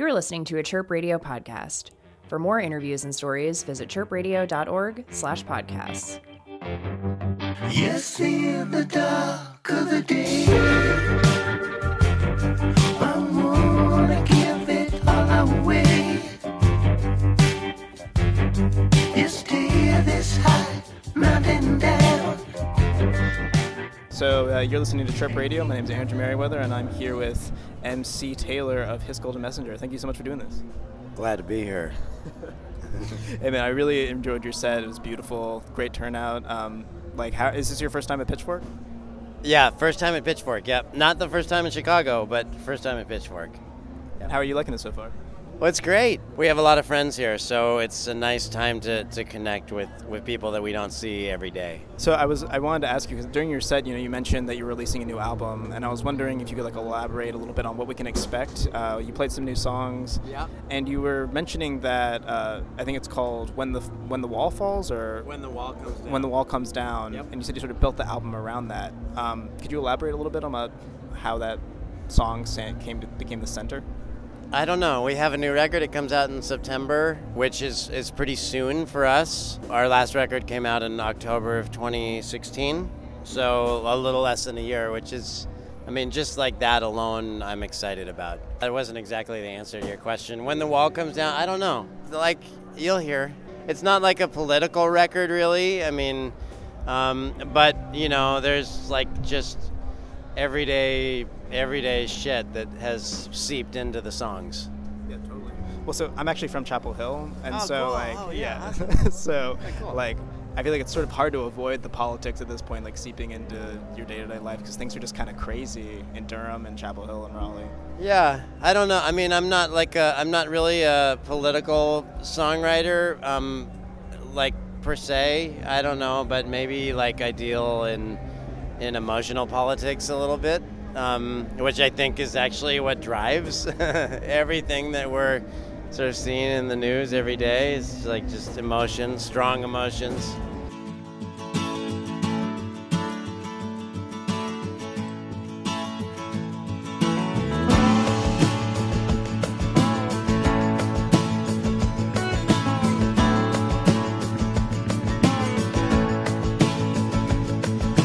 You're listening to a Chirp Radio podcast. For more interviews and stories, visit chirpradio.org slash podcasts. Yes, in the dark of the day, I wanna give it all away. You steer this high mountain down. So uh, you're listening to Chirp Radio. My name is Andrew Meriwether, and I'm here with MC Taylor of Hiss Golden Messenger. Thank you so much for doing this. Glad to be here. Hey man, I really enjoyed your set. It was beautiful, great turnout. Um, like, how is this your first time at Pitchfork? Yeah, first time at Pitchfork. Yep, not the first time in Chicago, but first time at Pitchfork. How are you liking it so far? Well, it's great. We have a lot of friends here, so it's a nice time to, to connect with, with people that we don't see every day. So I was I wanted to ask you because during your set, you know, you mentioned that you're releasing a new album, and I was wondering if you could like elaborate a little bit on what we can expect. Uh, you played some new songs, Yeah. and you were mentioning that uh, I think it's called "When the When the Wall Falls" or When the wall comes down. when the wall comes down Yep. and you said you sort of built the album around that um, could you elaborate a little bit on how that song came to became the center I don't know. We have a new record. It comes out in September, which is, is pretty soon for us. Our last record came out in October of 2016, so a little less than a year, which is, I mean, just like that alone, I'm excited about. That wasn't exactly the answer to your question. When the wall comes down, I don't know. Like, you'll hear. It's not like a political record, really. I mean, um, but, you know, there's like just everyday everyday shit that has seeped into the songs. yeah totally well so i'm actually from chapel hill and Oh, so cool. like Oh, yeah, so cool. like i feel like it's sort of hard to avoid the politics at this point like seeping into your day-to-day life because things are just kind of crazy in durham and chapel hill and raleigh Yeah, I don't know. I mean, I'm not like a, I'm not really a political songwriter, um, like per se. I don't know, but maybe like I deal in in emotional politics a little bit, um, which I think is actually what drives everything that we're sort of seeing in the news every day. Is like just emotions, strong emotions.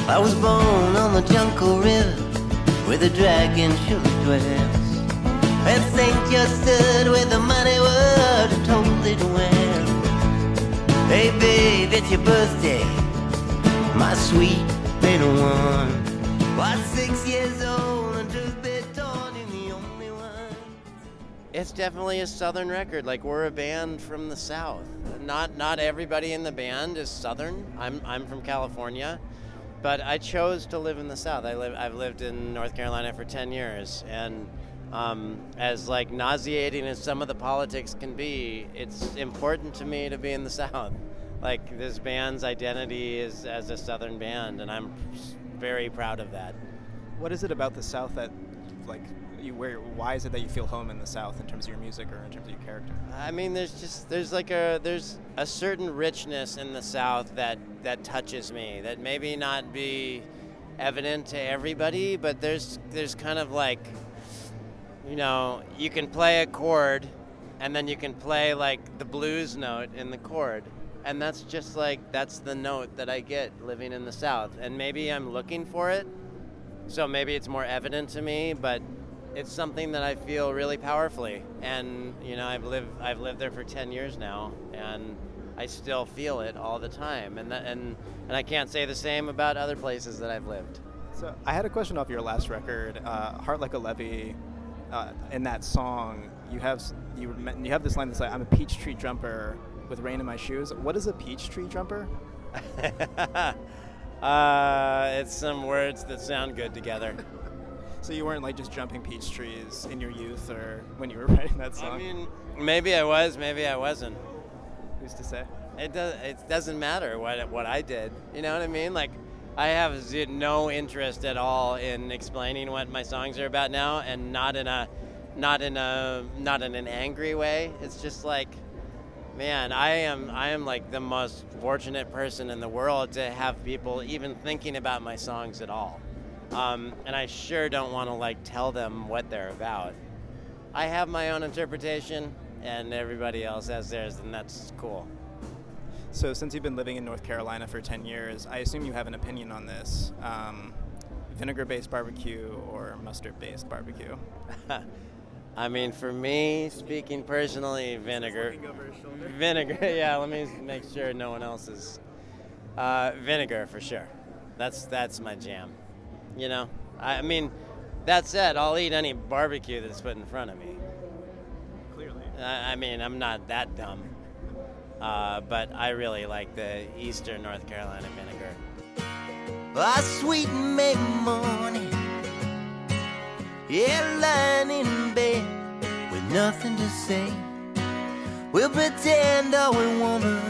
I was born on the Jungle River where the dragon should dwells. And St. Just stood where the money told it well. Hey babe, it's your birthday, my sweet little one. Was six years old and truth be told, you're the only one. It's definitely a southern record. Like we're a band from the south. Not not everybody in the band is southern. I'm I'm from California, but I chose to live in the south. I live I've lived in North Carolina for 10 years and um, as like nauseating as some of the politics can be, it's important to me to be in the south. Like this band's identity is as a southern band and I'm very proud of that. what is it about the south that like you where why is it that you feel home in the south in terms of your music or in terms of your character? I mean, there's just there's like a there's a certain richness in the South that that touches me that maybe not be evident to everybody, but there's there's kind of like you know you can play a chord, and then you can play like the blues note in the chord, and that's just like that's the note that I get living in the South, and maybe I'm looking for it, so maybe it's more evident to me, but it's something that I feel really powerfully, and you know, I've lived I've lived there for ten years now, and I still feel it all the time, and that, and and I can't say the same about other places that I've lived. So I had a question off your last record, uh, "Heart Like a Levee." Uh, in that song, you have you you have this line that's like, "I'm a peach tree jumper with rain in my shoes." What is a peach tree jumper? uh, it's some words that sound good together. So you weren't like just jumping peach trees in your youth or when you were writing that song. I mean, maybe I was, maybe I wasn't. who's to say? It does. It doesn't matter what what I did. You know what I mean? Like, I have z- no interest at all in explaining what my songs are about now, and not in a, not in a, not in an angry way. It's just like, man, I am, I am like the most fortunate person in the world to have people even thinking about my songs at all. Um, and I sure don't want to like tell them what they're about. I have my own interpretation, and everybody else has theirs, and that's cool. So, since you've been living in North Carolina for 10 years, I assume you have an opinion on this. Um, vinegar based barbecue or mustard based barbecue? I mean, for me, speaking personally, vinegar. Vinegar, yeah. Let me make sure no one else is. Uh, vinegar for sure. That's that's my jam. You know, I, I mean, that said, I'll eat any barbecue that's put in front of me. Clearly. I, I mean, I'm not that dumb, uh, but I really like the Eastern North Carolina vinegar. A sweet May morning, yeah, lying in bed with nothing to say. We'll pretend all we wanna.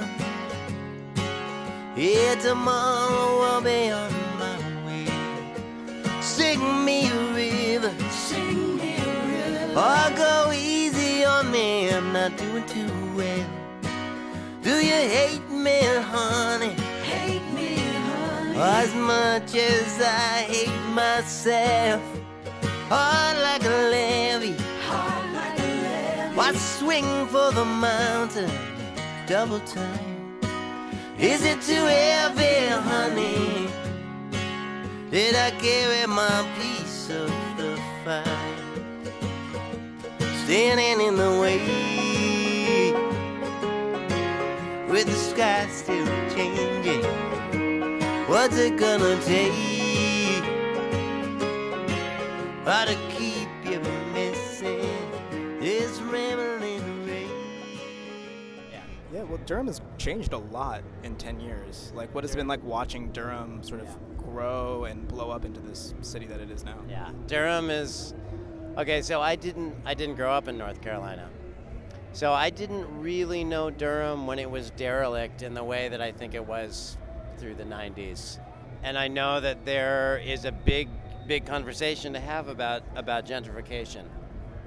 Yeah, tomorrow I'll be on my way. Sing me a river, sing me a river, or go easy on me. I'm not doing too well. Do you hate me, honey? Hate me, honey. Oh, as much as I hate myself. Heart like a levee. Heart like a levee. Why swing for the mountain double time? Is it too heavy, honey? Did I carry my piece of the fight? Standing in the way with the sky still changing. What's it gonna take? How to well, Durham has changed a lot in 10 years. Like, what has it been like watching Durham sort of grow and blow up into this city that it is now? Yeah, Durham is okay. So I didn't I didn't grow up in North Carolina, so I didn't really know Durham when it was derelict in the way that I think it was through the '90s, and I know that there is a big big conversation to have about about gentrification,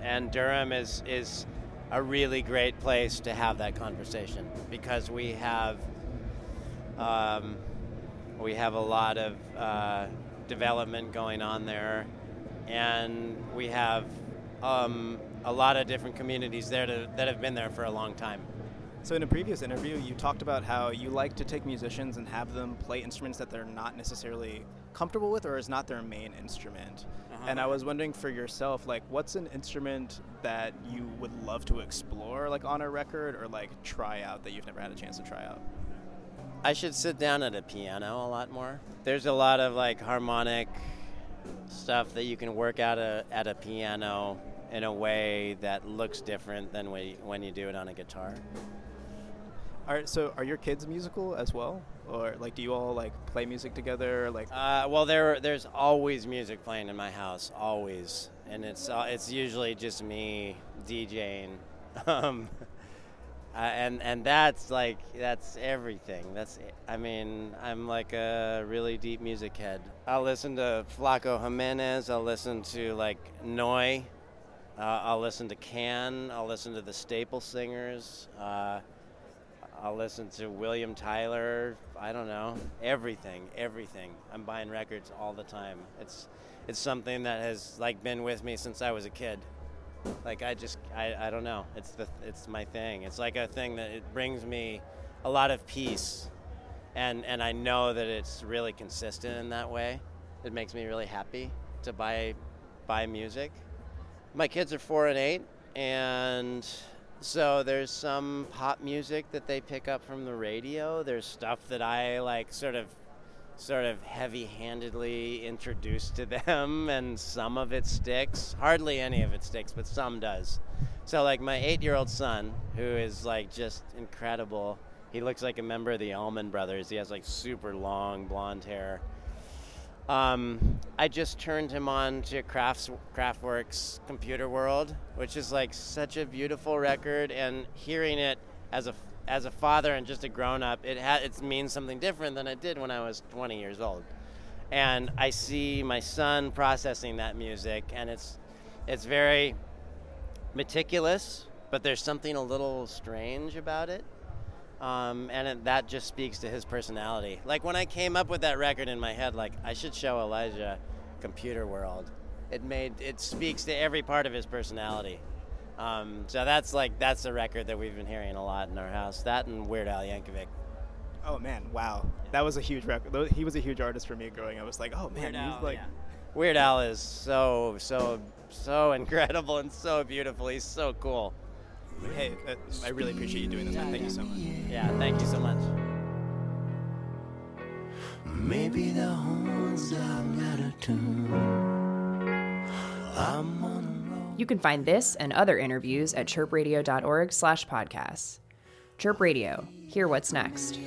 and Durham is is a really great place to have that conversation because we have um, we have a lot of uh, development going on there, and we have um, a lot of different communities there to, that have been there for a long time. So, in a previous interview, you talked about how you like to take musicians and have them play instruments that they're not necessarily comfortable with or is not their main instrument. And I uh-huh. was wondering for yourself, like, what's an instrument that you would love to explore, like on a record, or like try out that you've never had a chance to try out? I should sit down at a piano a lot more. There's a lot of like harmonic stuff that you can work out a, at a piano in a way that looks different than when you, when you do it on a guitar. All right, so, are your kids musical as well, or like, do you all like play music together? Like, Uh, well, there there's always music playing in my house, always, and it's uh, it's usually just me DJing, um, uh, and and that's like that's everything. That's I mean I'm like a really deep music head. I'll listen to Flaco Jimenez. I'll listen to like Neu. Uh, I'll listen to Can. I'll listen to the Staple Singers. Uh, I'll listen to William Tyler. I don't know everything, everything. I'm buying records all the time. It's it's something that has like been with me since I was a kid. Like I just I, I don't know. It's the it's my thing. It's like a thing that it brings me a lot of peace, and and I know that it's really consistent in that way. It makes me really happy to buy buy music. My kids are four and eight, and so there's some pop music that they pick up from the radio. There's stuff that I like sort of sort of heavy-handedly introduce to them and some of it sticks. Hardly any of it sticks, but some does. So like my 8-year-old son who is like just incredible. He looks like a member of the Allman Brothers. He has like super long blonde hair. Um, I just turned him on to Crafts, Kraftwerk's Computer World, which is like such a beautiful record, and hearing it as a as a father and just a grown up, it ha- it means something different than it did when I was 20 years old. And I see my son processing that music, and it's it's very meticulous, but there's something a little strange about it. Um, and it, that just speaks to his personality. Like when I came up with that record in my head, like I should show Elijah Computer World. It made it speaks to every part of his personality, Um, so that's like that's a record that we've been hearing a lot in our house. That and Weird Al Yankovic. Oh man, wow, that was a huge record. He was a huge artist for me growing. up. I was like, oh man, Weird he's Al, like, yeah. Weird Al is so so so incredible and so beautiful. He's so cool. Hey, uh, I really appreciate you doing this, man. Thank you so much. Yeah, thank you so much. Maybe the horns are out of tune. I'm on. You can find this and other interviews at chirpradio.org slash podcasts. Chirp Radio. Hear what's next.